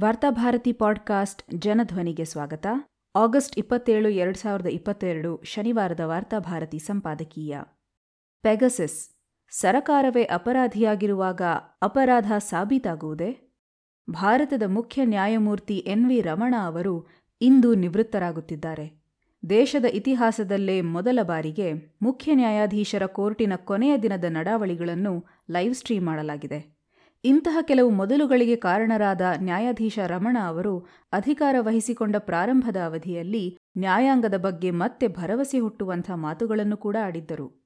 Varthabharati podcast ಜನಧ್ವನಿಗೆ ಸ್ವಾಗತ. August ಇಪ್ಪತ್ತೇಳು, ಎರಡು ಸಾವಿರದ ಇಪ್ಪತ್ತೆರಡು ಶನಿವಾರದ ವಾರ್ತಾಭಾರತಿ ಸಂಪಾದಕೀಯ. ಪೆಗಸಿಸ್, ಸರಕಾರವೇ ಅಪರಾಧಿಯಾಗಿರುವಾಗ ಅಪರಾಧ ಸಾಬೀತಾಗುವುದೇ? ಭಾರತದ ಮುಖ್ಯ ನ್ಯಾಯಮೂರ್ತಿ ಎನ್ ವಿ ರಮಣ ಅವರು ಇಂದು ನಿವೃತ್ತರಾಗುತ್ತಿದ್ದಾರೆ. ದೇಶದ ಇತಿಹಾಸದಲ್ಲೇ ಮೊದಲ ಬಾರಿಗೆ ಮುಖ್ಯ ನ್ಯಾಯಾಧೀಶರ ಕೋರ್ಟಿನ ಕೊನೆಯ ದಿನದ ನಡಾವಳಿಗಳನ್ನು ಲೈವ್ ಸ್ಟ್ರೀಮ್ ಮಾಡಲಾಗಿದೆ. ಇಂತಹ ಕೆಲವು ಮೊದಲುಗಳಿಗೆ ಕಾರಣರಾದ ನ್ಯಾಯಾಧೀಶ ರಮಣ ಅವರು ಅಧಿಕಾರ ವಹಿಸಿಕೊಂಡ ಪ್ರಾರಂಭದ ಅವಧಿಯಲ್ಲಿ ನ್ಯಾಯಾಂಗದ ಬಗ್ಗೆ ಮತ್ತೆ ಭರವಸೆ ಹುಟ್ಟುವಂಥ ಮಾತುಗಳನ್ನು ಕೂಡ ಆಡಿದ್ದರು.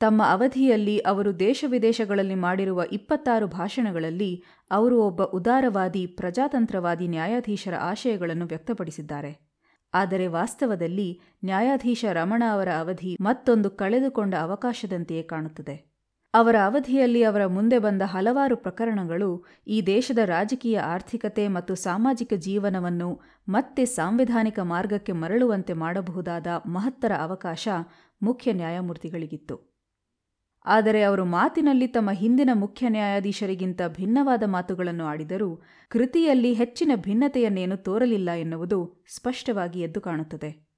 ತಮ್ಮ ಅವಧಿಯಲ್ಲಿ ಅವರು ದೇಶ ವಿದೇಶಗಳಲ್ಲಿ ಮಾಡಿರುವ ಇಪ್ಪತ್ತಾರು ಭಾಷಣಗಳಲ್ಲಿ ಅವರು ಒಬ್ಬ ಉದಾರವಾದಿ, ಪ್ರಜಾತಂತ್ರವಾದಿ ನ್ಯಾಯಾಧೀಶರ ಆಶಯಗಳನ್ನು ವ್ಯಕ್ತಪಡಿಸಿದ್ದಾರೆ. ಆದರೆ ವಾಸ್ತವದಲ್ಲಿ ನ್ಯಾಯಾಧೀಶ ರಮಣ ಅವರ ಅವಧಿ ಮತ್ತೊಂದು ಕಳೆದುಕೊಂಡ ಅವಕಾಶದಂತೆಯೇ ಕಾಣುತ್ತದೆ. ಅವರ ಅವಧಿಯಲ್ಲಿ ಅವರ ಮುಂದೆ ಬಂದ ಹಲವಾರು ಪ್ರಕರಣಗಳು ಈ ದೇಶದ ರಾಜಕೀಯ ಆರ್ಥಿಕತೆ ಮತ್ತು ಸಾಮಾಜಿಕ ಜೀವನವನ್ನು ಮತ್ತೆ ಸಾಂವಿಧಾನಿಕ ಮಾರ್ಗಕ್ಕೆ ಮರಳುವಂತೆ ಮಾಡಬಹುದಾದ ಮಹತ್ತರ ಅವಕಾಶ ಮುಖ್ಯ ನ್ಯಾಯಮೂರ್ತಿಗಳಿಗಿತ್ತು. ಆದರೆ ಅವರು ಮಾತಿನಲ್ಲಿ ತಮ್ಮ ಹಿಂದಿನ ಮುಖ್ಯ ನ್ಯಾಯಾಧೀಶರಿಗಿಂತ ಭಿನ್ನವಾದ ಮಾತುಗಳನ್ನು ಆಡಿದರೂ ಕೃತಿಯಲ್ಲಿ ಹೆಚ್ಚಿನ ಭಿನ್ನತೆಯನ್ನೇನು ತೋರಲಿಲ್ಲ ಎನ್ನುವುದು ಸ್ಪಷ್ಟವಾಗಿ ಎದ್ದು ಕಾಣುತ್ತದೆ.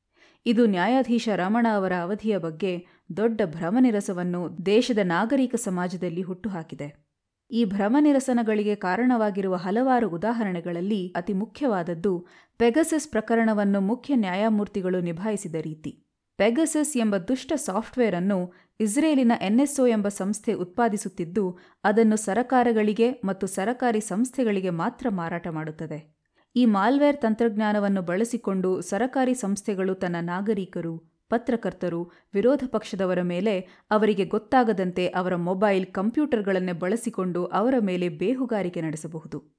ಇದು ನ್ಯಾಯಾಧೀಶ ರಮಣ ಅವರ ಅವಧಿಯ ಬಗ್ಗೆ ದೊಡ್ಡ ಭ್ರಮನಿರಸವನ್ನು ದೇಶದ ನಾಗರಿಕ ಸಮಾಜದಲ್ಲಿ ಹುಟ್ಟುಹಾಕಿದೆ. ಈ ಭ್ರಮನಿರಸನಗಳಿಗೆ ಕಾರಣವಾಗಿರುವ ಹಲವಾರು ಉದಾಹರಣೆಗಳಲ್ಲಿ ಅತಿ ಮುಖ್ಯವಾದದ್ದು ಪೆಗಸಸ್ ಪ್ರಕರಣವನ್ನು ಮುಖ್ಯ ನ್ಯಾಯಮೂರ್ತಿಗಳು ನಿಭಾಯಿಸಿದ ರೀತಿ. ಪೆಗಸಸ್ ಎಂಬ ದುಷ್ಟ ಸಾಫ್ಟ್ವೇರ್ ಅನ್ನು ಇಸ್ರೇಲಿನ ಎನ್ಎಸ್ಒ ಎಂಬ ಸಂಸ್ಥೆ ಉತ್ಪಾದಿಸುತ್ತಿದ್ದು, ಅದನ್ನು ಸರಕಾರಗಳಿಗೆ ಮತ್ತು ಸರಕಾರಿ ಸಂಸ್ಥೆಗಳಿಗೆ ಮಾತ್ರ ಮಾರಾಟ ಮಾಡುತ್ತದೆ. ಈ ಮಾಲ್ವೇರ್ ತಂತ್ರಜ್ಞಾನವನ್ನು ಬಳಸಿಕೊಂಡು ಸರಕಾರಿ ಸಂಸ್ಥೆಗಳು ತನ್ನ ನಾಗರಿಕರು, ಪತ್ರಕರ್ತರು, ವಿರೋಧ ಪಕ್ಷದವರ ಮೇಲೆ ಅವರಿಗೆ ಗೊತ್ತಾಗದಂತೆ ಅವರ ಮೊಬೈಲ್ ಕಂಪ್ಯೂಟರ್ಗಳನ್ನೇ ಬಳಸಿಕೊಂಡು ಅವರ ಮೇಲೆ ಬೇಹುಗಾರಿಕೆ ನಡೆಸಬಹುದು.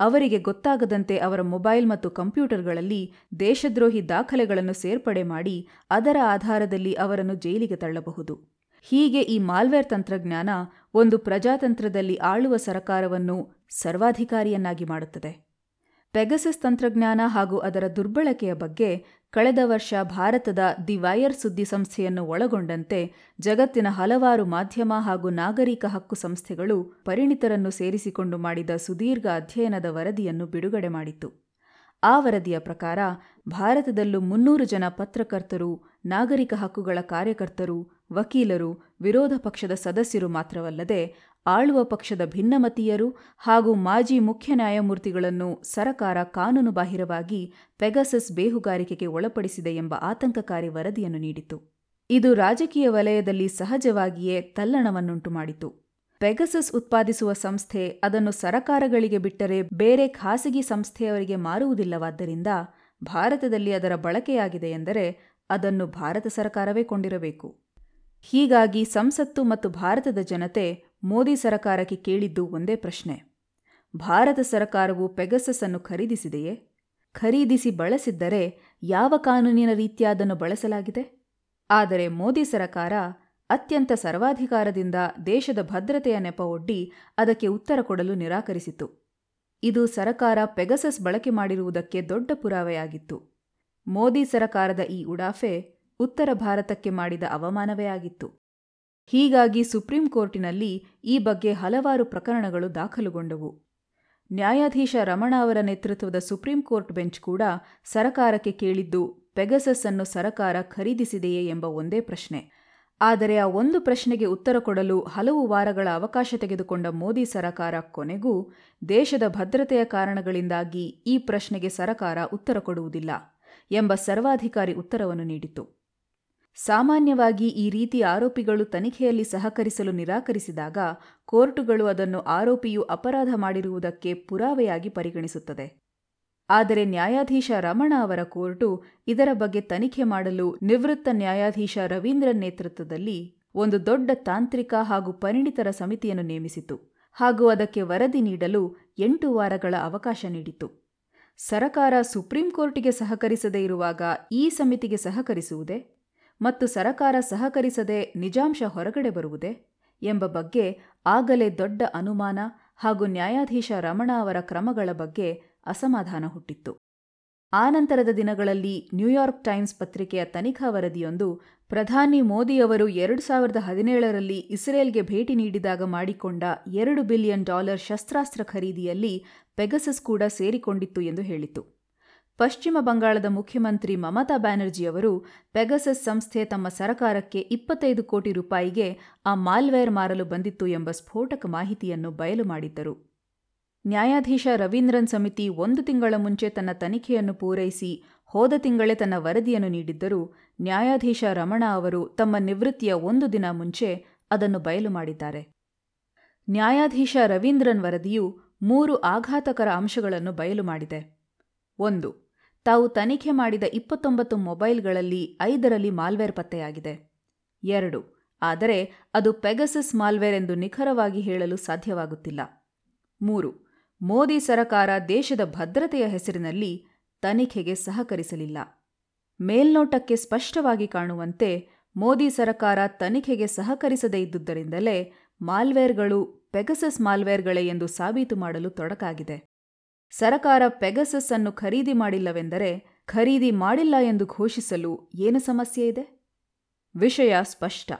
ಅವರಿಗೆ ಗೊತ್ತಾಗದಂತೆ ಅವರ ಮೊಬೈಲ್ ಮತ್ತು ಕಂಪ್ಯೂಟರ್ಗಳಲ್ಲಿ ದೇಶದ್ರೋಹಿ ದಾಖಲೆಗಳನ್ನು ಸೇರ್ಪಡೆ ಮಾಡಿ ಅದರ ಆಧಾರದಲ್ಲಿ ಅವರನ್ನು ಜೈಲಿಗೆ ತಳ್ಳಬಹುದು. ಹೀಗೆ ಈ ಮಾಲ್ವೇರ್ ತಂತ್ರಜ್ಞಾನ ಒಂದು ಪ್ರಜಾತಂತ್ರದಲ್ಲಿ ಆಳುವ ಸರಕಾರವನ್ನು ಸರ್ವಾಧಿಕಾರಿಯನ್ನಾಗಿ ಮಾಡುತ್ತದೆ. ಪೆಗಸಸ್ ತಂತ್ರಜ್ಞಾನ ಹಾಗೂ ಅದರ ದುರ್ಬಳಕೆಯ ಬಗ್ಗೆ ಕಳೆದ ವರ್ಷ ಭಾರತದ ದಿ ವೈಯರ್ ಸುದ್ದಿ ಸಂಸ್ಥೆಯನ್ನು ಒಳಗೊಂಡಂತೆ ಜಗತ್ತಿನ ಹಲವಾರು ಮಾಧ್ಯಮ ಹಾಗೂ ನಾಗರಿಕ ಹಕ್ಕು ಸಂಸ್ಥೆಗಳು ಪರಿಣಿತರನ್ನು ಸೇರಿಸಿಕೊಂಡು ಮಾಡಿದ ಸುದೀರ್ಘ ಅಧ್ಯಯನದ ವರದಿಯನ್ನು ಬಿಡುಗಡೆ ಮಾಡಿತು ಆ ವರದಿಯ ಪ್ರಕಾರ ಭಾರತದಲ್ಲೂ ಮುನ್ನೂರು ಜನ ಪತ್ರಕರ್ತರು, ನಾಗರಿಕ ಹಕ್ಕುಗಳ ಕಾರ್ಯಕರ್ತರು, ವಕೀಲರು, ವಿರೋಧ ಪಕ್ಷದ ಸದಸ್ಯರು ಮಾತ್ರವಲ್ಲದೆ ಆಳುವ ಪಕ್ಷದ ಭಿನ್ನಮತೀಯರು ಹಾಗೂ ಮಾಜಿ ಮುಖ್ಯ ನ್ಯಾಯಮೂರ್ತಿಗಳನ್ನು ಸರಕಾರ ಕಾನೂನುಬಾಹಿರವಾಗಿ ಪೆಗಸಸ್ ಬೇಹುಗಾರಿಕೆಗೆ ಒಳಪಡಿಸಿದೆ ಎಂಬ ಆತಂಕಕಾರಿ ವರದಿಯನ್ನು ನೀಡಿತು ಇದು ರಾಜಕೀಯ ವಲಯದಲ್ಲಿ ಸಹಜವಾಗಿಯೇ ತಲ್ಲಣವನ್ನುಂಟು ಮಾಡಿತು ಪೆಗಸಸ್ ಉತ್ಪಾದಿಸುವ ಸಂಸ್ಥೆ ಅದನ್ನು ಸರಕಾರಗಳಿಗೆ ಬಿಟ್ಟರೆ ಬೇರೆ ಖಾಸಗಿ ಸಂಸ್ಥೆಯವರಿಗೆ ಮಾರುವುದಿಲ್ಲವಾದ್ದರಿಂದ ಭಾರತದಲ್ಲಿ ಅದರ ಬಳಕೆಯಾಗಿದೆ ಎಂದರೆ ಅದನ್ನು ಭಾರತ ಸರಕಾರವೇ ಕೊಂಡಿರಬೇಕು. ಹೀಗಾಗಿ ಸಂಸತ್ತು ಮತ್ತು ಭಾರತದ ಜನತೆ ಮೋದಿ ಸರಕಾರಕ್ಕೆ ಕೇಳಿದ್ದು ಒಂದೇ ಪ್ರಶ್ನೆ. ಭಾರತ ಸರಕಾರವು ಪೆಗಸಸ್ ಅನ್ನು ಖರೀದಿಸಿದೆಯೇ? ಖರೀದಿಸಿ ಬಳಸಿದ್ದರೆ ಯಾವ ಕಾನೂನಿನ ರೀತಿಯ ಅದನ್ನು ಬಳಸಲಾಗಿದೆ? ಆದರೆ ಮೋದಿ ಸರಕಾರ ಅತ್ಯಂತ ಸರ್ವಾಧಿಕಾರದಿಂದ ದೇಶದ ಭದ್ರತೆಯ ನೆಪವೊಡ್ಡಿ ಅದಕ್ಕೆ ಉತ್ತರ ಕೊಡಲು ನಿರಾಕರಿಸಿತು. ಇದು ಸರಕಾರ ಪೆಗಸಸ್ ಬಳಕೆ ಮಾಡಿರುವುದಕ್ಕೆ ದೊಡ್ಡ ಪುರಾವೆಯಾಗಿತ್ತು. ಮೋದಿ ಸರಕಾರದ ಈ ಉಡಾಫೆ ಉತ್ತರ ಭಾರತಕ್ಕೆ ಮಾಡಿದ ಅವಮಾನವೇ ಆಗಿತ್ತು. ಹೀಗಾಗಿ ಸುಪ್ರೀಂ ಕೋರ್ಟಿನಲ್ಲಿ ಈ ಬಗ್ಗೆ ಹಲವಾರು ಪ್ರಕರಣಗಳು ದಾಖಲುಗೊಂಡವು. ನ್ಯಾಯಾಧೀಶ ರಮಣ ಅವರ ನೇತೃತ್ವದ ಸುಪ್ರೀಂ ಕೋರ್ಟ್ ಬೆಂಚ್ ಕೂಡ ಸರಕಾರಕ್ಕೆ ಕೇಳಿದ್ದು ಪೆಗಸಸ್ ಅನ್ನು ಸರಕಾರ ಖರೀದಿಸಿದೆಯೇ ಎಂಬ ಒಂದೇ ಪ್ರಶ್ನೆ. ಆದರೆ ಆ ಒಂದು ಪ್ರಶ್ನೆಗೆ ಉತ್ತರ ಕೊಡಲು ಹಲವು ವಾರಗಳ ಅವಕಾಶ ತೆಗೆದುಕೊಂಡ ಮೋದಿ ಸರಕಾರ ಕೊನೆಗೂ ದೇಶದ ಭದ್ರತೆಯ ಕಾರಣಗಳಿಂದಾಗಿ ಈ ಪ್ರಶ್ನೆಗೆ ಸರಕಾರ ಉತ್ತರ ಕೊಡುವುದಿಲ್ಲ ಎಂಬ ಸರ್ವಾಧಿಕಾರಿ ಉತ್ತರವನ್ನು ನೀಡಿತು ಸಾಮಾನ್ಯವಾಗಿ ಈ ರೀತಿ ಆರೋಪಿಗಳು ತನಿಖೆಯಲ್ಲಿ ಸಹಕರಿಸಲು ನಿರಾಕರಿಸಿದಾಗ ಕೋರ್ಟುಗಳು ಅದನ್ನು ಆರೋಪಿಯು ಅಪರಾಧ ಮಾಡಿರುವುದಕ್ಕೆ ಪುರಾವೆಯಾಗಿ ಪರಿಗಣಿಸುತ್ತದೆ. ಆದರೆ ನ್ಯಾಯಾಧೀಶ ರಮಣ ಅವರ ಕೋರ್ಟು ಇದರ ಬಗ್ಗೆ ತನಿಖೆ ಮಾಡಲು ನಿವೃತ್ತ ನ್ಯಾಯಾಧೀಶ ರವೀಂದ್ರನ್ ನೇತೃತ್ವದಲ್ಲಿ ಒಂದು ದೊಡ್ಡ ತಾಂತ್ರಿಕ ಹಾಗೂ ಪರಿಣಿತರ ಸಮಿತಿಯನ್ನು ನೇಮಿಸಿತು ಹಾಗೂ ಅದಕ್ಕೆ ವರದಿ ನೀಡಲು ಎಂಟು ವಾರಗಳ ಅವಕಾಶ ನೀಡಿತು. ಸರಕಾರ ಸುಪ್ರೀಂ ಕೋರ್ಟಿಗೆ ಸಹಕರಿಸದೇ ಇರುವಾಗ ಈ ಸಮಿತಿಗೆ ಸಹಕರಿಸುವುದೇ ಮತ್ತು ಸರಕಾರ ಸಹಕರಿಸದೆ ನಿಜಾಂಶ ಹೊರಗಡೆ ಬರುವುದೇ ಎಂಬ ಬಗ್ಗೆ ಆಗಲೇ ದೊಡ್ಡ ಅನುಮಾನ ಹಾಗೂ ನ್ಯಾಯಾಧೀಶ ರಮಣ ಅವರ ಕ್ರಮಗಳ ಬಗ್ಗೆ ಅಸಮಾಧಾನ ಹುಟ್ಟಿತ್ತು. ಆನಂತರದ ದಿನಗಳಲ್ಲಿ ನ್ಯೂಯಾರ್ಕ್ ಟೈಮ್ಸ್ ಪತ್ರಿಕೆಯ ತನಿಖಾ ವರದಿಯೊಂದು ಪ್ರಧಾನಿ ಮೋದಿಯವರು ಎರಡು ಸಾವಿರದ ಹದಿನೇಳರಲ್ಲಿ ಇಸ್ರೇಲ್ಗೆ ಭೇಟಿ ನೀಡಿದಾಗ ಮಾಡಿಕೊಂಡ ಎರಡು ಬಿಲಿಯನ್ ಡಾಲರ್ ಶಸ್ತ್ರಾಸ್ತ್ರ ಖರೀದಿಯಲ್ಲಿ ಪೆಗಸಸ್ ಕೂಡ ಸೇರಿಕೊಂಡಿತ್ತು ಎಂದು ಹೇಳಿತು ಪಶ್ಚಿಮ ಬಂಗಾಳದ ಮುಖ್ಯಮಂತ್ರಿ ಮಮತಾ ಬ್ಯಾನರ್ಜಿಯವರು ಪೆಗಸಸ್ ಸಂಸ್ಥೆ ತಮ್ಮ ಸರಕಾರಕ್ಕೆ ಇಪ್ಪತ್ತೈದು ಕೋಟಿ ರೂಪಾಯಿಗೆ ಆ ಮಾಲ್ವೇರ್ ಮಾರಲು ಬಂದಿತ್ತು ಎಂಬ ಸ್ಫೋಟಕ ಮಾಹಿತಿಯನ್ನು ಬಯಲು ಮಾಡಿದ್ದರು. ನ್ಯಾಯಾಧೀಶ ರವೀಂದ್ರನ್ ಸಮಿತಿ ಒಂದು ತಿಂಗಳ ಮುಂಚೆ ತನ್ನ ತನಿಖೆಯನ್ನು ಪೂರೈಸಿ, ಹೋದ ತಿಂಗಳೇ ತನ್ನ ವರದಿಯನ್ನು ನೀಡಿದ್ದರೂ, ನ್ಯಾಯಾಧೀಶ ರಮಣ ಅವರು ತಮ್ಮ ನಿವೃತ್ತಿಯ ಒಂದು ದಿನ ಮುಂಚೆ ಅದನ್ನು ಬಯಲು ಮಾಡಿದ್ದಾರೆ. ನ್ಯಾಯಾಧೀಶ ರವೀಂದ್ರನ್ ವರದಿಯು ಮೂರು ಆಘಾತಕರ ಅಂಶಗಳನ್ನು ಬಯಲು ಮಾಡಿದೆ. ಒಂದು, ತಾವು ತನಿಖೆ ಮಾಡಿದ ಇಪ್ಪತ್ತೊಂಬತ್ತು ಮೊಬೈಲ್ಗಳಲ್ಲಿ ಐದರಲ್ಲಿ ಮಾಲ್ವೇರ್ ಪತ್ತೆಯಾಗಿದೆ. ಎರಡು, ಆದರೆ ಅದು ಪೆಗಸಸ್ ಮಾಲ್ವೇರ್ ಎಂದು ನಿಖರವಾಗಿ ಹೇಳಲು ಸಾಧ್ಯವಾಗುತ್ತಿಲ್ಲ. ಮೂರು ಮೋದಿ ಸರಕಾರ ದೇಶದ ಭದ್ರತೆಯ ಹೆಸರಿನಲ್ಲಿ ತನಿಖೆಗೆ ಸಹಕರಿಸಲಿಲ್ಲ. ಮೇಲ್ನೋಟಕ್ಕೆ ಸ್ಪಷ್ಟವಾಗಿ ಕಾಣುವಂತೆ ಮೋದಿ ಸರಕಾರ ತನಿಖೆಗೆ ಸಹಕರಿಸದೇ ಇದ್ದುದರಿಂದಲೇ ಮಾಲ್ವೇರ್ಗಳು ಪೆಗಸಸ್ ಮಾಲ್ವೇರ್ಗಳೇ ಎಂದು ಸಾಬೀತು ಮಾಡಲು ತೊಡಕಾಗಿದೆ. ಸರಕಾರ ಪೆಗಸಸ್ ಅನ್ನು ಖರೀದಿ ಮಾಡಿಲ್ಲವೆಂದರೆ ಖರೀದಿ ಮಾಡಿಲ್ಲ ಎಂದು ಘೋಷಿಸಲು ಏನು ಸಮಸ್ಯೆ ಇದೆ? ವಿಷಯ ಸ್ಪಷ್ಟ.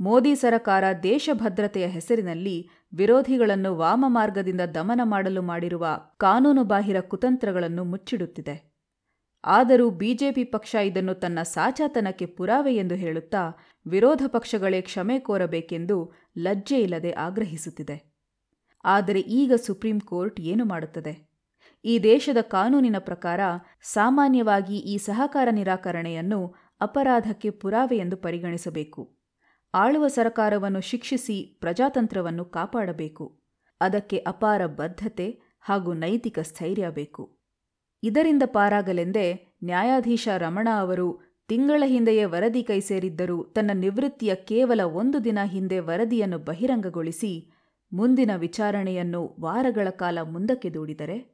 ಮೋದಿ ಸರಕಾರ ದೇಶ ಭದ್ರತೆಯ ಹೆಸರಿನಲ್ಲಿ ವಿರೋಧಿಗಳನ್ನು ವಾಮ ಮಾರ್ಗದಿಂದ ದಮನ ಮಾಡಲು ಮಾಡಿರುವ ಕಾನೂನುಬಾಹಿರ ಕುತಂತ್ರಗಳನ್ನು ಮುಚ್ಚಿಡುತ್ತಿದೆ. ಆದರೂ ಬಿಜೆಪಿ ಪಕ್ಷ ಇದನ್ನು ತನ್ನ ಸಾಚಾತನಕ್ಕೆ ಪುರಾವೆ ಎಂದು ಹೇಳುತ್ತಾ ವಿರೋಧ ಪಕ್ಷಗಳೇ ಕ್ಷಮೆ ಕೋರಬೇಕೆಂದು ಲಜ್ಜೆಯಿಲ್ಲದೆ ಆಗ್ರಹಿಸುತ್ತಿದೆ. ಆದರೆ ಈಗ ಸುಪ್ರೀಂ ಕೋರ್ಟ್ ಏನು ಮಾಡುತ್ತದೆ? ಈ ದೇಶದ ಕಾನೂನಿನ ಪ್ರಕಾರ ಸಾಮಾನ್ಯವಾಗಿ ಈ ಸಹಕಾರ ನಿರಾಕರಣೆಯನ್ನು ಅಪರಾಧಕ್ಕೆ ಪುರಾವೆ ಎಂದು ಪರಿಗಣಿಸಬೇಕು. ಆಳುವ ಸರಕಾರವನ್ನು ಶಿಕ್ಷಿಸಿ ಪ್ರಜಾತಂತ್ರವನ್ನು ಕಾಪಾಡಬೇಕು. ಅದಕ್ಕೆ ಅಪಾರ ಬದ್ಧತೆ ಹಾಗೂ ನೈತಿಕ ಸ್ಥೈರ್ಯ ಬೇಕು. ಇದರಿಂದ ಪಾರಾಗಲೆಂದೇ ನ್ಯಾಯಾಧೀಶ ರಮಣ ಅವರು ತಿಂಗಳ ಹಿಂದೆಯೇ ವರದಿ ಕೈ ಸೇರಿದ್ದರೂ ತನ್ನ ನಿವೃತ್ತಿಯ ಕೇವಲ ಒಂದು ದಿನ ಹಿಂದೆ ವರದಿಯನ್ನು ಬಹಿರಂಗಗೊಳಿಸಿ ಮುಂದಿನ ವಿಚಾರಣೆಯನ್ನು ವಾರಗಳ ಕಾಲ ಮುಂದಕ್ಕೆ ದೂಡಿದರೆ